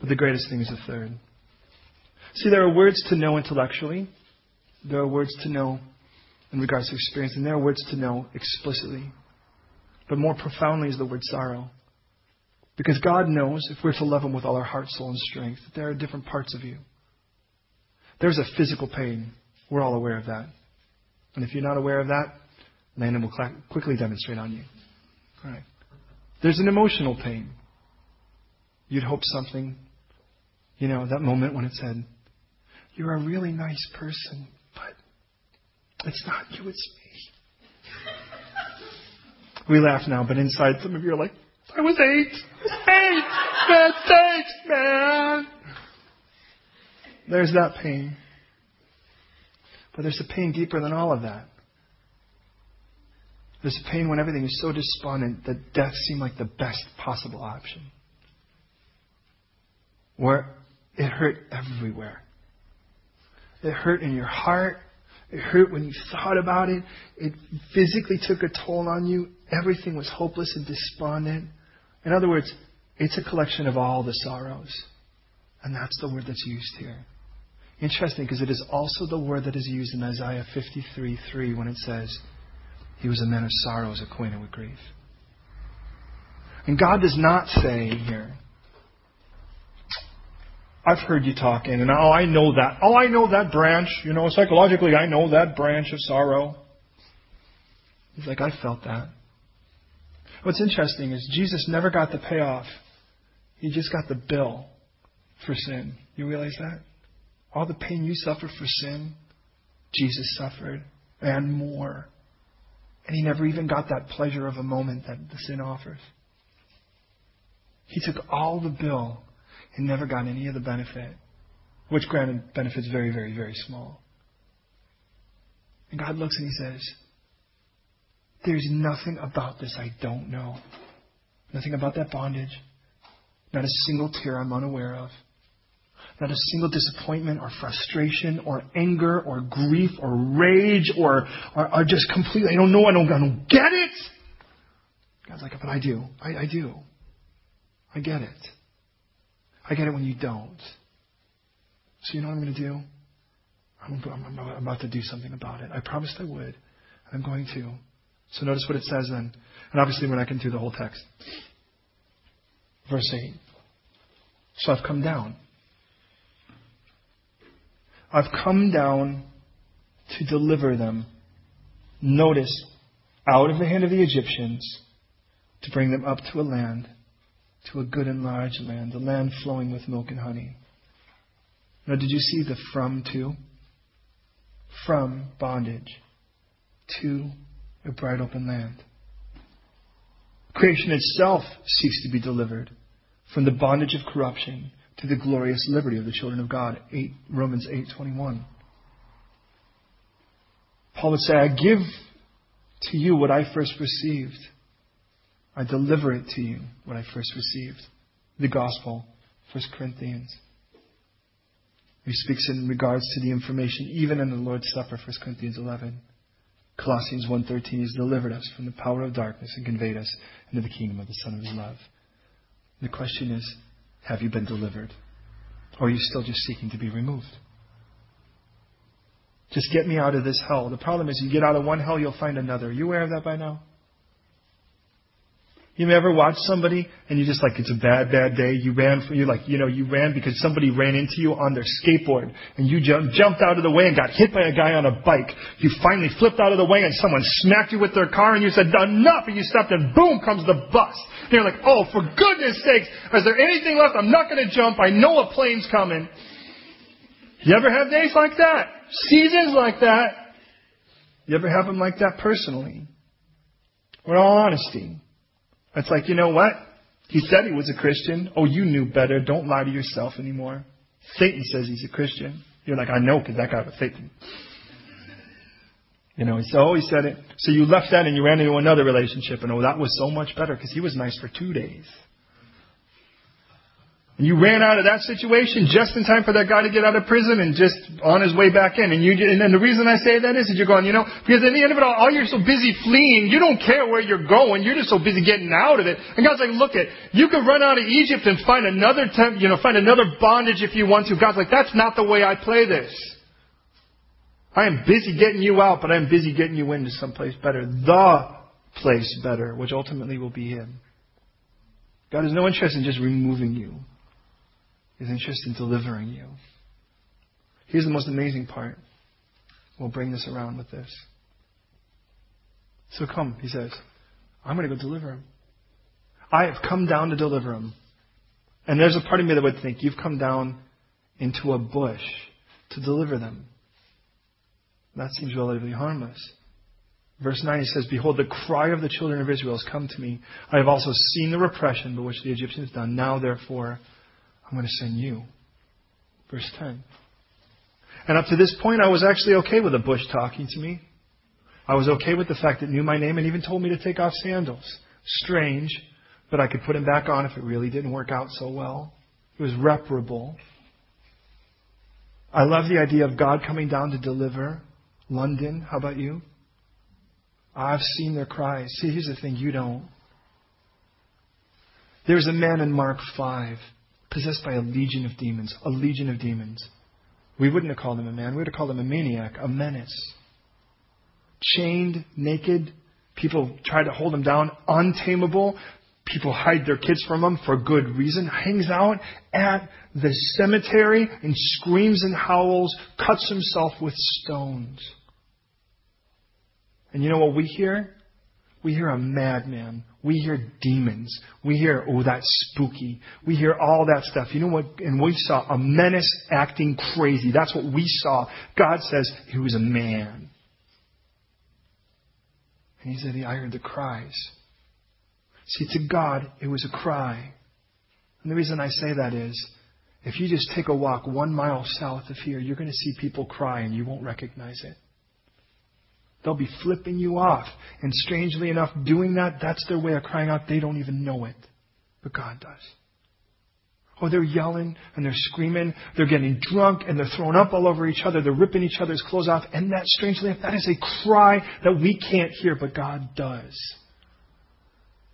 But the greatest thing is the third. See, there are words to know intellectually. There are words to know in regards to experience, and there are words to know explicitly. But more profoundly is the word sorrow. Because God knows if we're to love Him with all our heart, soul, and strength, that there are different parts of you. There's a physical pain. We're all aware of that. And if you're not aware of that, Landon will quickly demonstrate on you. All right. There's an emotional pain. You'd hope something, you know, that moment when it said, You're a really nice person, but it's not you, it's me. we laugh now, but inside some of you are like, I was eight. Eight! Man, thanks, man! There's that pain. But there's a pain deeper than all of that. There's a pain when everything is so despondent that death seemed like the best possible option. Where it hurt everywhere. It hurt in your heart, It hurt when you thought about it. It physically took a toll on you. Everything was hopeless and despondent. In other words, it's a collection of all the sorrows. And that's the word that's used here. Interesting because it is also the word that is used in Isaiah 53 3 when it says, He was a man of sorrows, acquainted with grief. And God does not say here, I've heard you talking, and oh, I know that. Oh, I know that branch. You know, psychologically, I know that branch of sorrow. He's like, I felt that. What's interesting is Jesus never got the payoff. He just got the bill for sin. You realize that? All the pain you suffered for sin, Jesus suffered, and more. And he never even got that pleasure of a moment that the sin offers. He took all the bill and never got any of the benefit, which granted benefits very, very, very small. And God looks and he says, There's nothing about this I don't know. Nothing about that bondage. Not a single tear I'm unaware of. Not a single disappointment or frustration or anger or grief or rage or, or, or just completely, I don't know, I don't, I don't get it. God's like, but I do. I, I do. I get it. I get it when you don't. So you know what I'm going to do? I'm, I'm, I'm about to do something about it. I promised I would. I'm going to. So notice what it says then. And obviously we're not going through the whole text. Verse 8. So I've come down. I've come down to deliver them. Notice, out of the hand of the Egyptians, to bring them up to a land to a good and large land, a land flowing with milk and honey. Now, did you see the from to? From bondage to a bright open land. Creation itself seeks to be delivered from the bondage of corruption to the glorious liberty of the children of God. 8, Romans 8:21. Paul would say, "I give to you what I first received." I deliver it to you, what I first received. The gospel, 1 Corinthians. He speaks in regards to the information, even in the Lord's Supper, 1 Corinthians 11. Colossians 1.13, He's delivered us from the power of darkness and conveyed us into the kingdom of the Son of His love. The question is, have you been delivered? Or are you still just seeking to be removed? Just get me out of this hell. The problem is you get out of one hell, you'll find another. Are you aware of that by now? You ever watch somebody and you just like it's a bad, bad day. You ran for you like you know you ran because somebody ran into you on their skateboard and you jumped jumped out of the way and got hit by a guy on a bike. You finally flipped out of the way and someone smacked you with their car and you said enough and you stopped and boom comes the bus. And you're like oh for goodness sakes is there anything left? I'm not going to jump. I know a plane's coming. You ever have days like that? Seasons like that? You ever have them like that personally? In all honesty. It's like, you know what? He said he was a Christian. Oh, you knew better. Don't lie to yourself anymore. Satan says he's a Christian. You're like, I know because that guy was Satan. You know, he said, oh, he said it. So you left that and you ran into another relationship and oh, that was so much better because he was nice for two days. And you ran out of that situation just in time for that guy to get out of prison and just on his way back in. And you, and then the reason I say that is, is you're going, you know, because at the end of it all, all you're so busy fleeing, you don't care where you're going. You're just so busy getting out of it. And God's like, look at, you can run out of Egypt and find another temp, you know, find another bondage if you want to. God's like, that's not the way I play this. I am busy getting you out, but I'm busy getting you into someplace better. The place better, which ultimately will be Him. God has no interest in just removing you is interested in delivering you. Here's the most amazing part. We'll bring this around with this. So come, he says. I'm going to go deliver him. I have come down to deliver him. And there's a part of me that would think, you've come down into a bush to deliver them. That seems relatively harmless. Verse 9 he says, Behold, the cry of the children of Israel has come to me. I have also seen the repression by which the Egyptians done. Now, therefore, I'm going to send you. Verse 10. And up to this point, I was actually okay with the bush talking to me. I was okay with the fact that it knew my name and even told me to take off sandals. Strange, but I could put them back on if it really didn't work out so well. It was reparable. I love the idea of God coming down to deliver. London, how about you? I've seen their cries. See, here's the thing you don't. There's a man in Mark 5 possessed by a legion of demons. A legion of demons. We wouldn't have called him a man. We would have called him a maniac, a menace. Chained, naked. People try to hold him down. Untamable. People hide their kids from him for good reason. Hangs out at the cemetery and screams and howls, cuts himself with stones. And you know what we hear? We hear a madman. We hear demons. We hear, oh, that's spooky. We hear all that stuff. You know what? And we saw a menace acting crazy. That's what we saw. God says he was a man. And he said, I heard the cries. See, to God, it was a cry. And the reason I say that is, if you just take a walk one mile south of here, you're going to see people cry and you won't recognize it. They'll be flipping you off. And strangely enough, doing that, that's their way of crying out. They don't even know it. But God does. Oh, they're yelling and they're screaming. They're getting drunk and they're throwing up all over each other. They're ripping each other's clothes off. And that, strangely enough, that is a cry that we can't hear, but God does.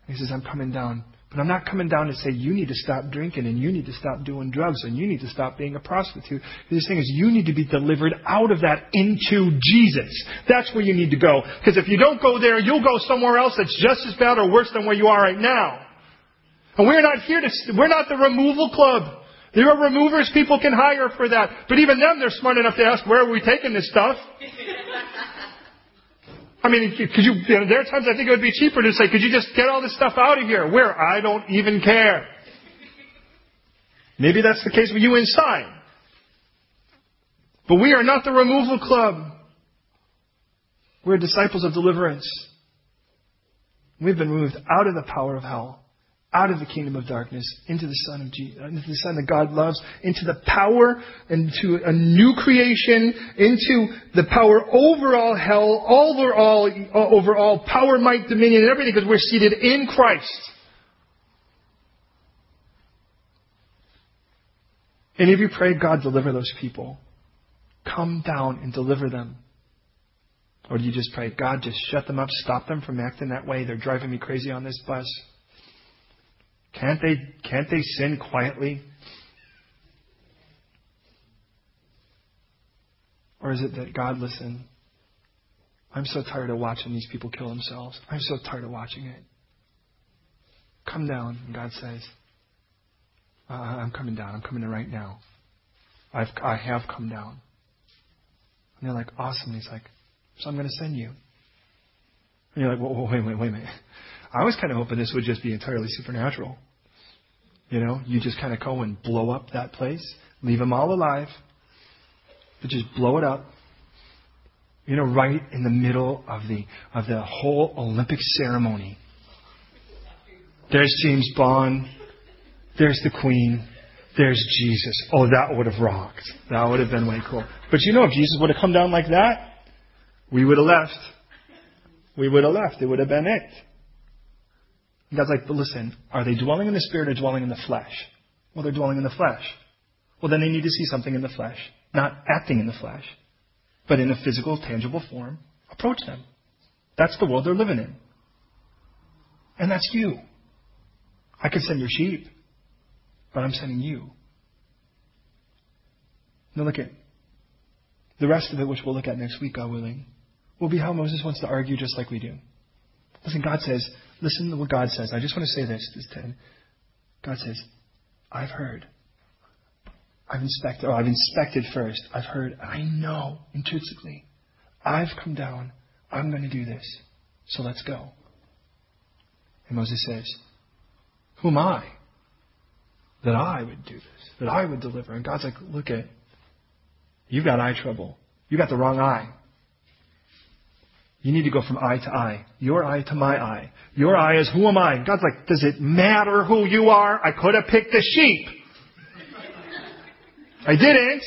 He says, I'm coming down but I'm not coming down to say you need to stop drinking and you need to stop doing drugs and you need to stop being a prostitute. This thing is you need to be delivered out of that into Jesus. That's where you need to go. Because if you don't go there, you'll go somewhere else that's just as bad or worse than where you are right now. And we're not here to, we're not the removal club. There are removers people can hire for that. But even them, they're smart enough to ask, where are we taking this stuff? I mean, could you, you know, there are times I think it would be cheaper to say, could you just get all this stuff out of here? Where? I don't even care. Maybe that's the case with you inside. But we are not the removal club. We're disciples of deliverance. We've been moved out of the power of hell out of the kingdom of darkness into the Son of Jesus, uh, into the Son that God loves, into the power, into a new creation, into the power over all hell, over all, uh, over all power, might, dominion, and everything, because we're seated in Christ. Any of you pray, God, deliver those people? Come down and deliver them. Or do you just pray, God, just shut them up, stop them from acting that way? They're driving me crazy on this bus. Can't they, can't they sin quietly? Or is it that God, listen, I'm so tired of watching these people kill themselves. I'm so tired of watching it. Come down. And God says, uh, I'm coming down. I'm coming in right now. I've, I have come down. And they're like, awesome. And he's like, so I'm going to send you. And you're like, well, wait, wait, wait a minute. I was kind of hoping this would just be entirely supernatural. You know, you just kind of go and blow up that place, leave them all alive, but just blow it up. You know, right in the middle of the of the whole Olympic ceremony. There's James Bond. There's the Queen. There's Jesus. Oh, that would have rocked. That would have been way cool. But you know, if Jesus would have come down like that, we would have left. We would have left. It would have been it. God's like, but listen, are they dwelling in the spirit or dwelling in the flesh? Well, they're dwelling in the flesh. Well, then they need to see something in the flesh. Not acting in the flesh, but in a physical, tangible form. Approach them. That's the world they're living in. And that's you. I could send your sheep, but I'm sending you. Now look at the rest of it, which we'll look at next week, God willing, will be how Moses wants to argue just like we do. Listen, God says, listen to what God says. I just want to say this, this Ted. God says, I've heard. I've inspected, oh, I've inspected first. I've heard, I know intrinsically. I've come down. I'm going to do this. So let's go. And Moses says, Who am I? That I would do this, that I would deliver. And God's like, Look at, you've got eye trouble. You got the wrong eye. You need to go from eye to eye. Your eye to my eye. Your eye is who am I? God's like, does it matter who you are? I could have picked a sheep. I didn't.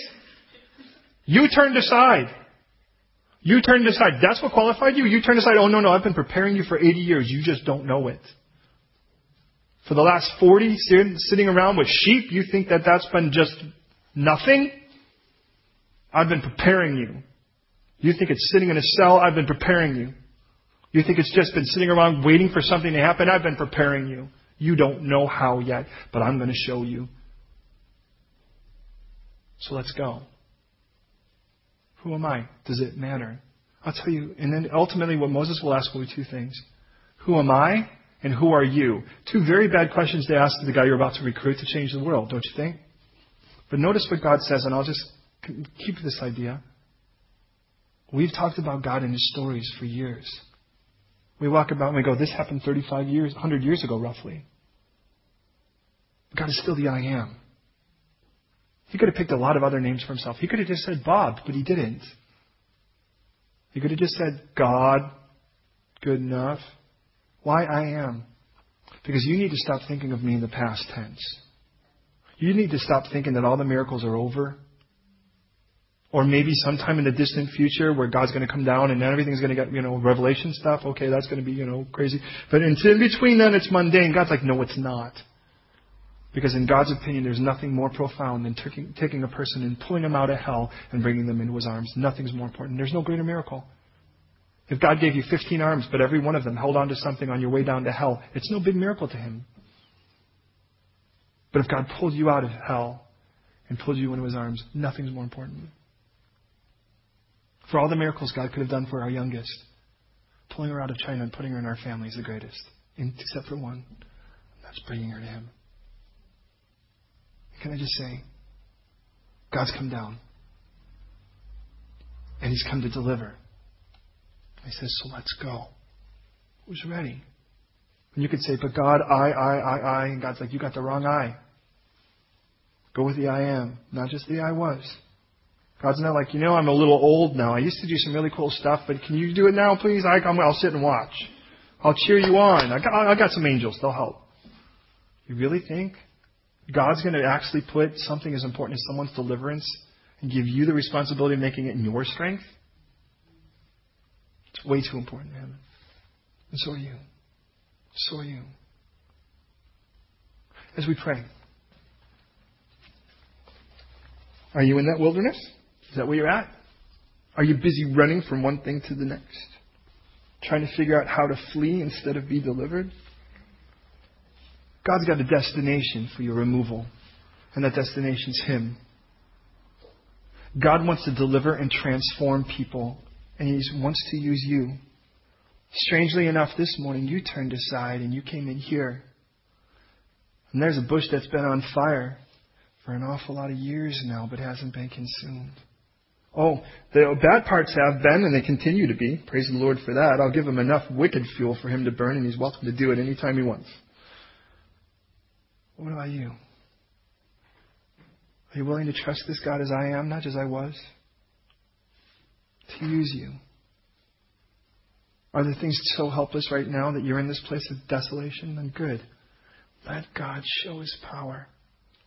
You turned aside. You turned aside. That's what qualified you. You turned aside. Oh no, no, I've been preparing you for 80 years. You just don't know it. For the last 40, sitting around with sheep, you think that that's been just nothing? I've been preparing you. You think it's sitting in a cell? I've been preparing you. You think it's just been sitting around waiting for something to happen? I've been preparing you. You don't know how yet, but I'm going to show you. So let's go. Who am I? Does it matter? I'll tell you. And then ultimately, what Moses will ask will be two things Who am I? And who are you? Two very bad questions to ask to the guy you're about to recruit to change the world, don't you think? But notice what God says, and I'll just keep this idea. We've talked about God and His stories for years. We walk about and we go, this happened 35 years, 100 years ago, roughly. God is still the I am. He could have picked a lot of other names for himself. He could have just said Bob, but he didn't. He could have just said God, good enough. Why I am? Because you need to stop thinking of me in the past tense. You need to stop thinking that all the miracles are over or maybe sometime in the distant future where God's going to come down and everything's going to get, you know, revelation stuff. Okay, that's going to be, you know, crazy. But in, between then, it's mundane. God's like, no, it's not. Because in God's opinion, there's nothing more profound than taking, taking a person and pulling them out of hell and bringing them into his arms. Nothing's more important. There's no greater miracle. If God gave you 15 arms, but every one of them held on to something on your way down to hell, it's no big miracle to him. But if God pulled you out of hell and pulled you into his arms, nothing's more important. For all the miracles God could have done for our youngest, pulling her out of China and putting her in our family is the greatest, except for one. That's bringing her to Him. Can I just say, God's come down. And He's come to deliver. He says, so let's go. Who's ready? And you could say, but God, I, I, I, I. And God's like, you got the wrong I. Go with the I am, not just the I was. God's not like, you know, I'm a little old now. I used to do some really cool stuff, but can you do it now, please? I, I'll sit and watch. I'll cheer you on. I got, I got some angels. They'll help. You really think God's going to actually put something as important as someone's deliverance and give you the responsibility of making it in your strength? It's way too important him. And so are you. So are you. As we pray, are you in that wilderness? Is that where you're at? Are you busy running from one thing to the next? Trying to figure out how to flee instead of be delivered? God's got a destination for your removal, and that destination's Him. God wants to deliver and transform people, and He wants to use you. Strangely enough, this morning you turned aside and you came in here. And there's a bush that's been on fire for an awful lot of years now, but hasn't been consumed. Oh, the bad parts have been, and they continue to be. Praise the Lord for that. I'll give him enough wicked fuel for him to burn, and he's welcome to do it anytime he wants. What about you? Are you willing to trust this God as I am, not as I was? To use you. Are there things so helpless right now that you're in this place of desolation? Then good. Let God show his power.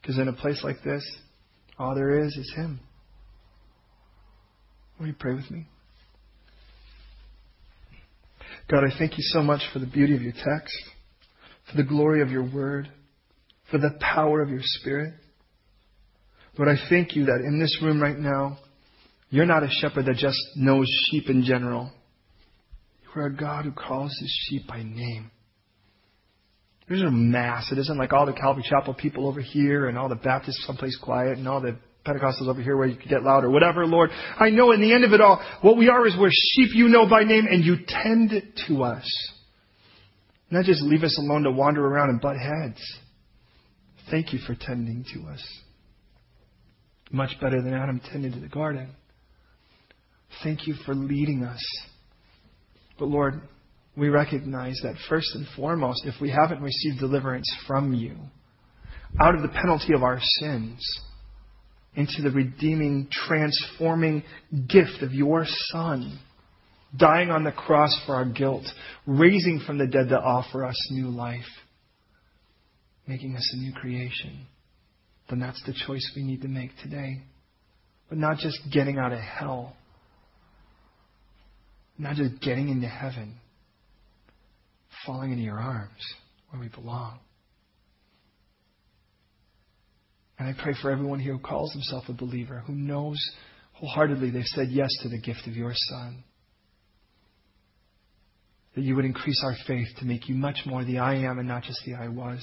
Because in a place like this, all there is is him. Will you pray with me? God, I thank you so much for the beauty of your text, for the glory of your word, for the power of your spirit. Lord, I thank you that in this room right now, you're not a shepherd that just knows sheep in general. You are a God who calls his sheep by name. There's a mass. It isn't like all the Calvary Chapel people over here and all the Baptists someplace quiet and all the Pentecostals over here where you could get loud or whatever, Lord. I know in the end of it all, what we are is we're sheep you know by name and you tend to us. Not just leave us alone to wander around and butt heads. Thank you for tending to us. Much better than Adam tended to the garden. Thank you for leading us. But Lord, we recognize that first and foremost, if we haven't received deliverance from you, out of the penalty of our sins, into the redeeming, transforming gift of your Son, dying on the cross for our guilt, raising from the dead to offer us new life, making us a new creation, then that's the choice we need to make today. But not just getting out of hell, not just getting into heaven, falling into your arms where we belong. And I pray for everyone here who calls himself a believer, who knows wholeheartedly they've said yes to the gift of your Son. That you would increase our faith to make you much more the I am and not just the I was.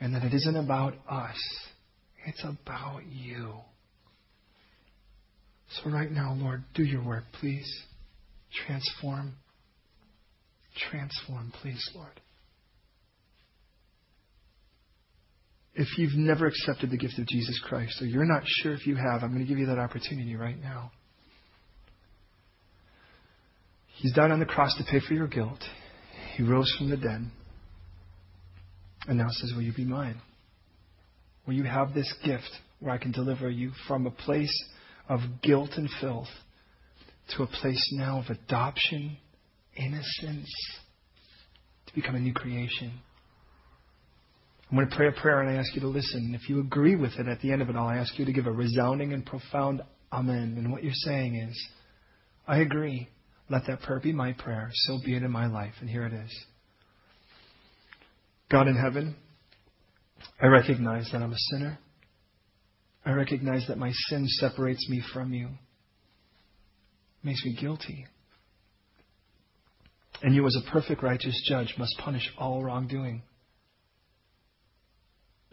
And that it isn't about us, it's about you. So, right now, Lord, do your work, please. Transform. Transform, please, Lord. If you've never accepted the gift of Jesus Christ, or you're not sure if you have, I'm going to give you that opportunity right now. He's died on the cross to pay for your guilt. He rose from the dead. And now says, Will you be mine? Will you have this gift where I can deliver you from a place of guilt and filth to a place now of adoption, innocence, to become a new creation? I'm going to pray a prayer and I ask you to listen. If you agree with it at the end of it all, I ask you to give a resounding and profound Amen. And what you're saying is, I agree. Let that prayer be my prayer. So be it in my life. And here it is. God in heaven, I recognize that I'm a sinner. I recognize that my sin separates me from you, it makes me guilty. And you, as a perfect righteous judge, must punish all wrongdoing.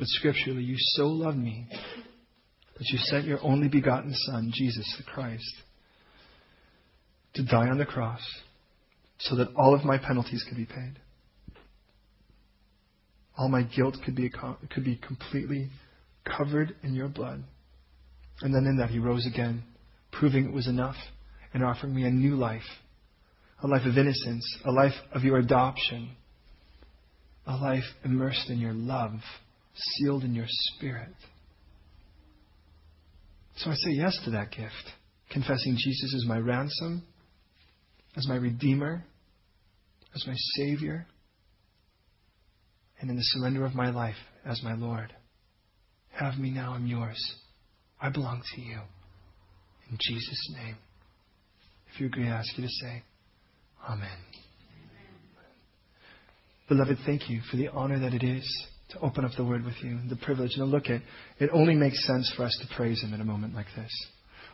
But scripturally, you so loved me that you sent your only begotten Son, Jesus the Christ, to die on the cross so that all of my penalties could be paid. All my guilt could be, could be completely covered in your blood. And then in that, he rose again, proving it was enough and offering me a new life a life of innocence, a life of your adoption, a life immersed in your love sealed in your spirit. So I say yes to that gift, confessing Jesus as my ransom, as my Redeemer, as my Savior, and in the surrender of my life as my Lord. Have me now, I'm yours. I belong to you. In Jesus' name. If you agree, I ask you to say, Amen. Amen. Beloved, thank you for the honor that it is to open up the Word with you, the privilege. And look at it only makes sense for us to praise Him in a moment like this.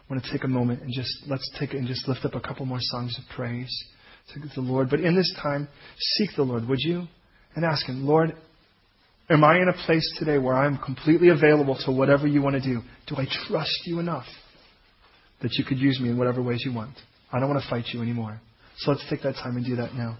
I want to take a moment and just let's take it and just lift up a couple more songs of praise to the Lord. But in this time, seek the Lord, would you? And ask Him, Lord, am I in a place today where I'm completely available to whatever you want to do? Do I trust you enough that you could use me in whatever ways you want? I don't want to fight you anymore. So let's take that time and do that now.